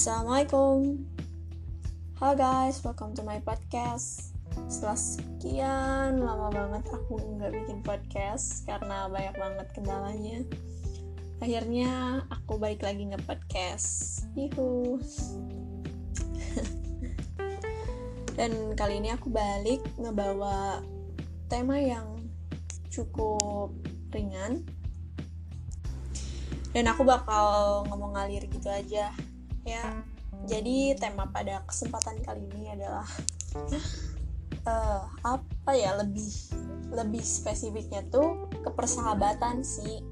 Assalamualaikum. Halo guys, welcome to my podcast. Setelah sekian lama banget aku nggak bikin podcast Karena banyak banget kendalanya Akhirnya aku balik lagi nge-podcast. Yuhu. Dan kali ini aku balik ngebawa tema yang cukup ringan. Dan aku bakal ngomong ngalir gitu aja ya jadi tema pada kesempatan kali ini adalah uh, apa ya lebih lebih spesifiknya tuh kepersahabatan sih.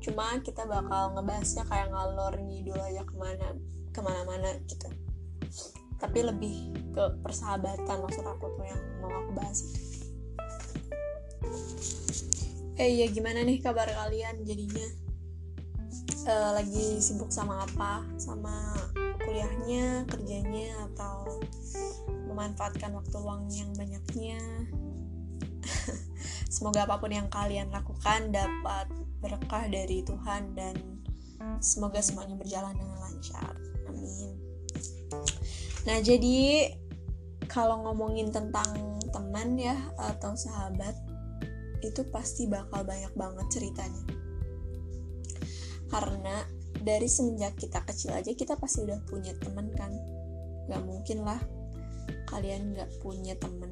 Cuma kita bakal ngebahasnya kayak ngalor ngidul aja ke mana ke mana-mana gitu. Tapi lebih ke persahabatan maksud aku tuh yang mau aku bahas itu. Eh ya gimana nih kabar kalian jadinya uh, lagi sibuk sama apa? Sama kuliahnya kerjanya atau memanfaatkan waktu luang yang banyaknya? Semoga apa pun yang kalian lakukan dapat berkah dari Tuhan dan semoga semuanya berjalan dengan lancar. Amin. Nah jadi kalau ngomongin tentang teman ya atau sahabat itu pasti bakal banyak banget ceritanya karena dari semenjak kita kecil aja kita pasti udah punya temen kan. Gak mungkin lah kalian gak punya temen.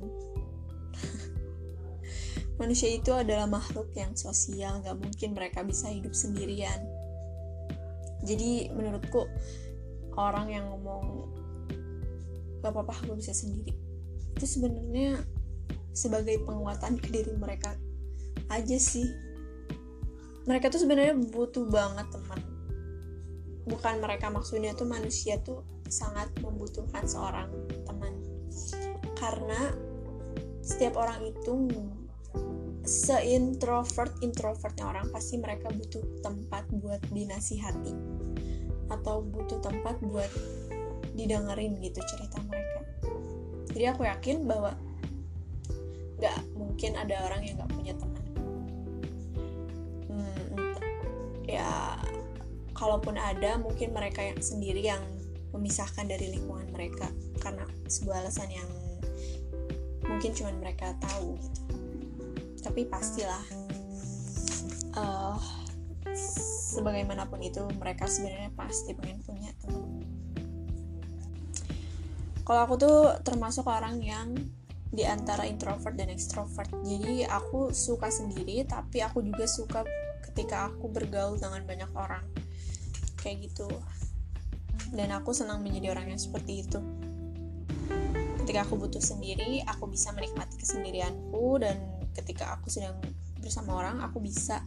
Manusia itu adalah makhluk yang sosial gak mungkin mereka bisa hidup sendirian. Jadi menurutku orang yang ngomong gak apa-apa aku bisa sendiri itu sebenarnya sebagai penguatan ke diri mereka aja sih mereka tuh sebenarnya butuh banget teman. Bukan mereka maksudnya tuh manusia tuh sangat membutuhkan seorang teman. Karena setiap orang itu seintrovert introvertnya orang pasti mereka butuh tempat buat dinasihati. Atau butuh tempat buat didengerin gitu cerita mereka. Jadi aku yakin bahwa nggak mungkin ada orang yang nggak punya teman ya kalaupun ada mungkin mereka yang sendiri yang memisahkan dari lingkungan mereka karena sebuah alasan yang mungkin cuma mereka tahu gitu. Tapi pastilah uh, sebagaimanapun itu mereka sebenarnya pasti pengen punya teman. Kalau aku tuh termasuk orang yang di antara introvert dan extrovert. Jadi aku suka sendiri tapi aku juga suka ketika aku bergaul dengan banyak orang. Kayak gitu. Dan aku senang menjadi orang yang seperti itu. Ketika aku butuh sendiri aku bisa menikmati kesendirianku. Dan ketika aku sedang bersama orang aku bisa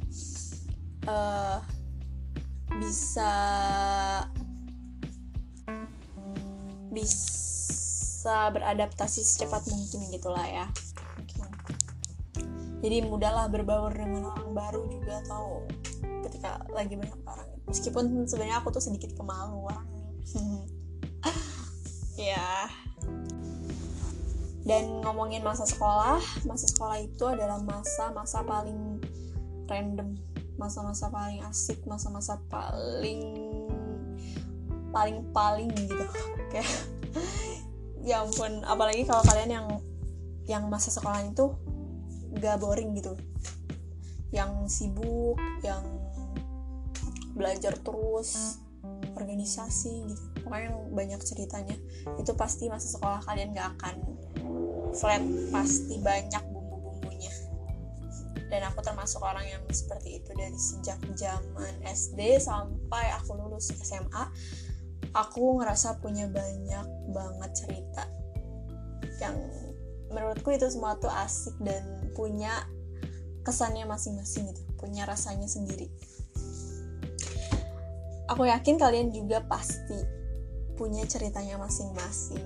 uh, bisa bisa beradaptasi secepat mungkin gitulah ya jadi mudahlah berbaur dengan orang baru juga atau ketika lagi banyak orang. Meskipun sebenarnya aku tuh sedikit kemalu orang. Ya. Dan ngomongin masa sekolah masa sekolah itu adalah masa-masa paling random. Masa-masa paling asik masa-masa paling paling paling gitu. Kayak ya ampun apalagi kalau kalian yang yang masa sekolah itu gak boring gitu. Yang sibuk yang belajar terus organisasi gitu. Pokoknya banyak ceritanya. Itu pasti masa sekolah kalian gak akan flat pasti banyak bumbu-bumbunya. Dan aku termasuk orang yang seperti itu dari sejak zaman SD sampai aku lulus SMA aku ngerasa punya banyak banget cerita yang menurutku itu semua tuh asik dan punya kesannya masing-masing gitu punya rasanya sendiri. Aku yakin kalian juga pasti punya ceritanya masing-masing.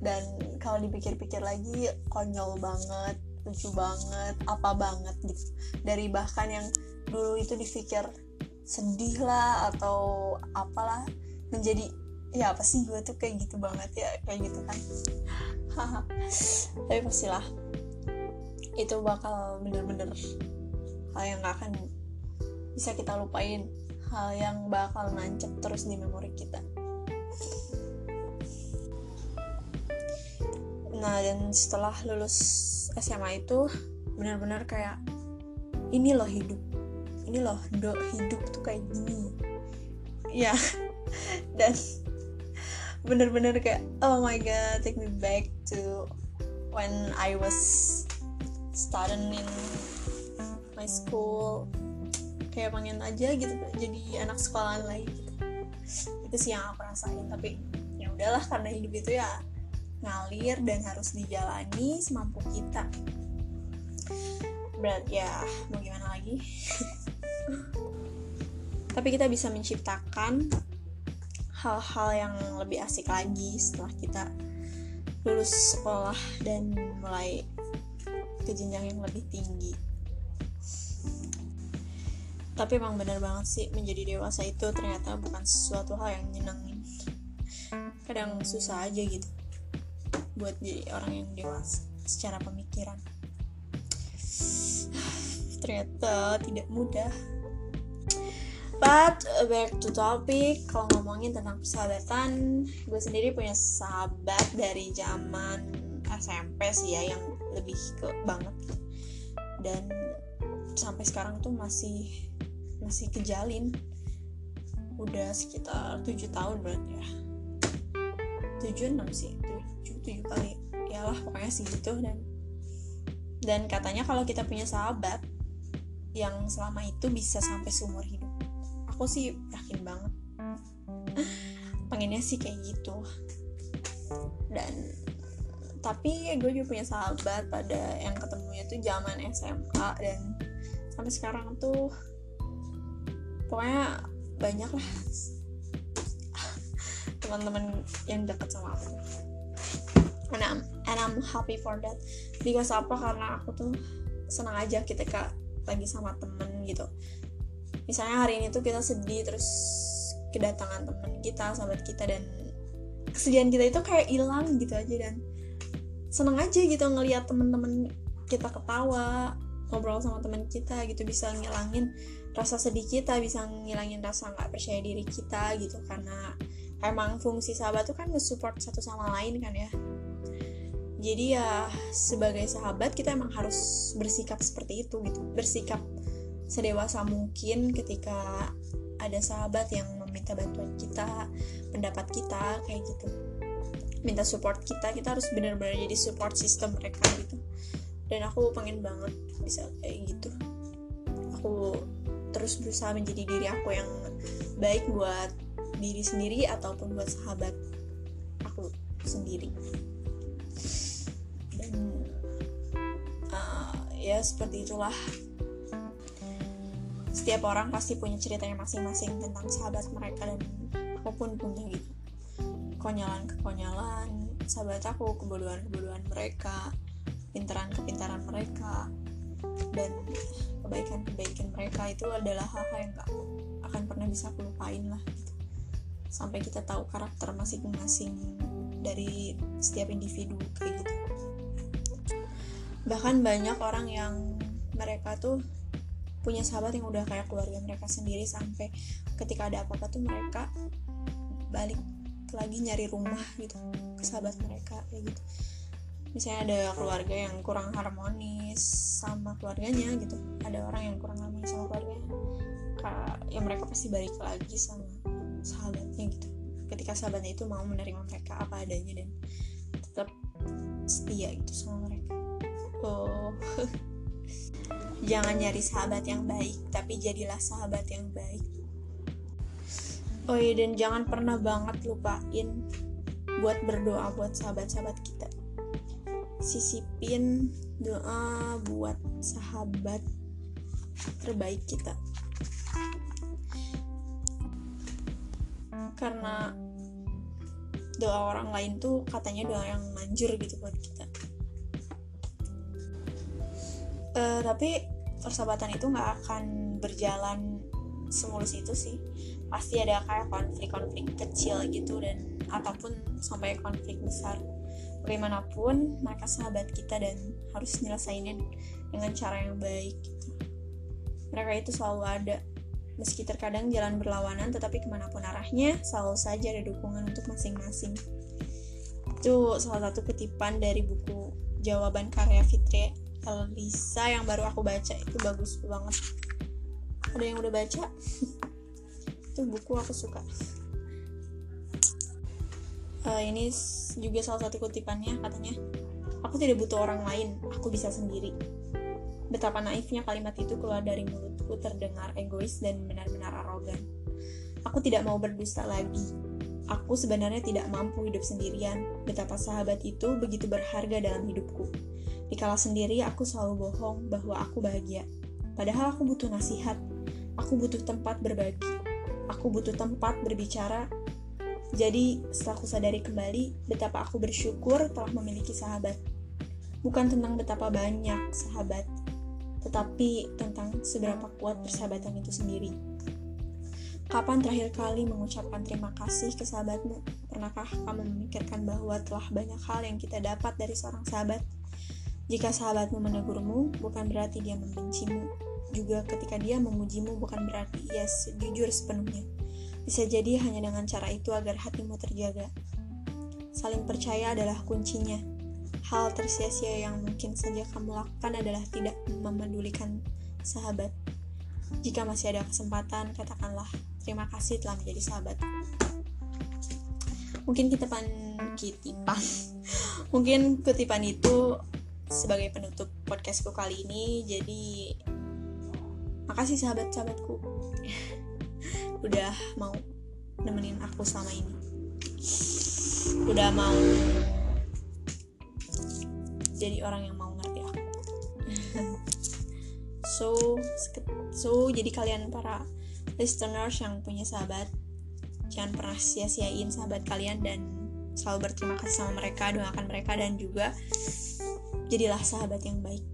Dan kalau dipikir-pikir lagi konyol banget lucu banget apa banget gitu. Dari bahkan yang dulu itu dipikir sedih lah atau apalah menjadi ya apa sih gue tuh kayak gitu banget ya kayak gitu kan tapi pastilah itu bakal bener-bener hal yang gak akan bisa kita lupain. Hal yang bakal nancep terus di memori kita. Nah dan setelah lulus SMA itu benar-benar kayak ini loh hidup. Ini loh hidup tuh kayak gini. Ya dan bener-bener kayak oh my god take me back to when I was studying in my school. Kayak pengen aja gitu jadi anak sekolahan lagi gitu. Itu sih yang aku rasain tapi ya udahlah karena hidup itu ya ngalir dan harus dijalani semampu kita. Berat ya mau gimana lagi? Tapi kita bisa menciptakan hal-hal yang lebih asik lagi setelah kita lulus sekolah dan mulai ke jenjang yang lebih tinggi. Tapi emang benar banget sih menjadi dewasa itu ternyata bukan sesuatu hal yang nyenengin. Kadang susah aja gitu buat jadi orang yang dewasa secara pemikiran. Ternyata tidak mudah but back to topic. Kalau ngomongin tentang persahabatan gue sendiri punya sahabat dari zaman SMP sih ya yang lebih ke banget. Dan sampai sekarang tuh masih masih kejalin. Udah sekitar tujuh tahun berarti ya. Tujuh enam sih. Tujuh tujuh kali. Ya lah pokoknya sih gitu dan dan katanya kalau kita punya sahabat yang selama itu bisa sampai seumur hidup aku sih yakin banget. Pengennya sih kayak gitu. Dan tapi gue juga punya sahabat pada yang ketemunya tuh zaman SMA dan sampai sekarang tuh pokoknya banyak lah teman-teman yang deket sama aku. And I'm, and I'm happy for that. Because apa? Karena aku tuh senang aja ketika lagi sama temen gitu misalnya hari ini tuh kita sedih terus kedatangan temen kita sahabat kita dan kesedihan kita itu kayak hilang gitu aja dan seneng aja gitu ngelihat temen-temen kita ketawa ngobrol sama temen kita gitu bisa ngilangin rasa sedih kita bisa ngilangin rasa nggak percaya diri kita gitu karena emang fungsi sahabat tuh kan nge-support satu sama lain kan ya. Jadi ya sebagai sahabat kita emang harus bersikap seperti itu gitu bersikap sedewasa mungkin ketika ada sahabat yang meminta bantuan kita pendapat kita kayak gitu. Minta support kita kita harus benar-benar jadi support system mereka gitu. Dan aku pengen banget bisa kayak gitu. Aku terus berusaha menjadi diri aku yang baik buat diri sendiri ataupun buat sahabat aku sendiri. Dan uh, ya seperti itulah setiap orang pasti punya ceritanya masing-masing tentang sahabat mereka dan aku pun punya gitu. Konyalan-kekonyalan sahabat aku kebodohan-kebodohan mereka pintaran-kepintaran mereka dan kebaikan-kebaikan mereka itu adalah hal-hal yang gak akan pernah bisa aku lupain lah gitu. Sampai kita tahu karakter masing-masing dari setiap individu kayak gitu. Bahkan banyak orang yang mereka tuh punya sahabat yang udah kayak keluarga mereka sendiri sampai ketika ada apa-apa tuh mereka balik lagi nyari rumah gitu ke sahabat mereka kayak gitu. Misalnya ada keluarga yang kurang harmonis sama keluarganya gitu ada orang yang kurang harmonis sama keluarganya ya mereka pasti balik lagi sama sahabatnya gitu. Ketika sahabatnya itu mau menerima mereka apa adanya dan tetap setia gitu sama mereka. Oh jangan nyari sahabat yang baik tapi jadilah sahabat yang baik. Oh iya dan jangan pernah banget lupain buat berdoa buat sahabat-sahabat kita. Sisipin doa buat sahabat terbaik kita. Karena doa orang lain tuh katanya doa yang manjur gitu buat kita. Uh, tapi persahabatan itu nggak akan berjalan semulus itu sih pasti ada kayak konflik-konflik kecil gitu dan ataupun sampai konflik besar bagaimanapun mereka sahabat kita dan harus nyelesainin dengan cara yang baik gitu. mereka itu selalu ada Meski terkadang jalan berlawanan, tetapi ke mana pun arahnya, selalu saja ada dukungan untuk masing-masing. Itu salah satu kutipan dari buku Jawaban Karya Fitri Elisa yang baru aku baca. Itu bagus banget. Ada yang udah baca? itu buku aku suka. Uh, ini juga salah satu kutipannya katanya, aku tidak butuh orang lain, aku bisa sendiri Betapa naifnya kalimat itu keluar dari mulutku terdengar egois dan benar-benar arogan. Aku tidak mau berdusta lagi. Aku sebenarnya tidak mampu hidup sendirian. Betapa sahabat itu begitu berharga dalam hidupku. Dikala sendiri aku selalu bohong bahwa aku bahagia. Padahal aku butuh nasihat. Aku butuh tempat berbagi. Aku butuh tempat berbicara. Jadi, setelah aku sadari kembali betapa aku bersyukur telah memiliki sahabat. Bukan tentang betapa banyak sahabat, tetapi tentang seberapa kuat persahabatan itu sendiri. Kapan terakhir kali mengucapkan terima kasih ke sahabatmu? Pernahkah kamu memikirkan bahwa telah banyak hal yang kita dapat dari seorang sahabat? Jika sahabatmu menegurmu, bukan berarti dia membencimu. Juga ketika dia memujimu, bukan berarti ia jujur sepenuhnya. Bisa jadi hanya dengan cara itu agar hatimu terjaga. Saling percaya adalah kuncinya hal tersia-sia yang mungkin saja kamu lakukan adalah tidak memedulikan sahabat. Jika masih ada kesempatan, katakanlah terima kasih telah menjadi sahabat. Mungkin kita pan kitipan. Mungkin kutipan itu sebagai penutup podcastku kali ini. Jadi makasih sahabat-sahabatku udah mau nemenin aku selama ini. Udah mau jadi orang yang mau ngerti aku so so jadi kalian para listeners yang punya sahabat jangan pernah sia-siain sahabat kalian dan selalu berterima kasih sama mereka doakan mereka dan juga jadilah sahabat yang baik.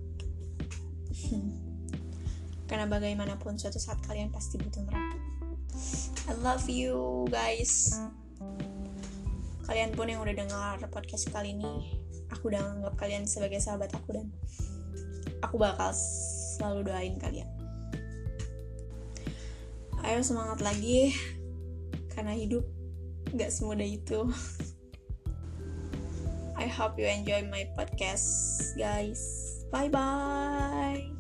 Karena bagaimanapun suatu saat kalian pasti butuh mereka. I love you guys. Kalian pun yang udah dengar podcast kali ini aku udah anggap kalian sebagai sahabat aku dan aku bakal selalu doain kalian. Ayo semangat lagi karena hidup gak semudah itu I hope you enjoy my podcast guys. Bye bye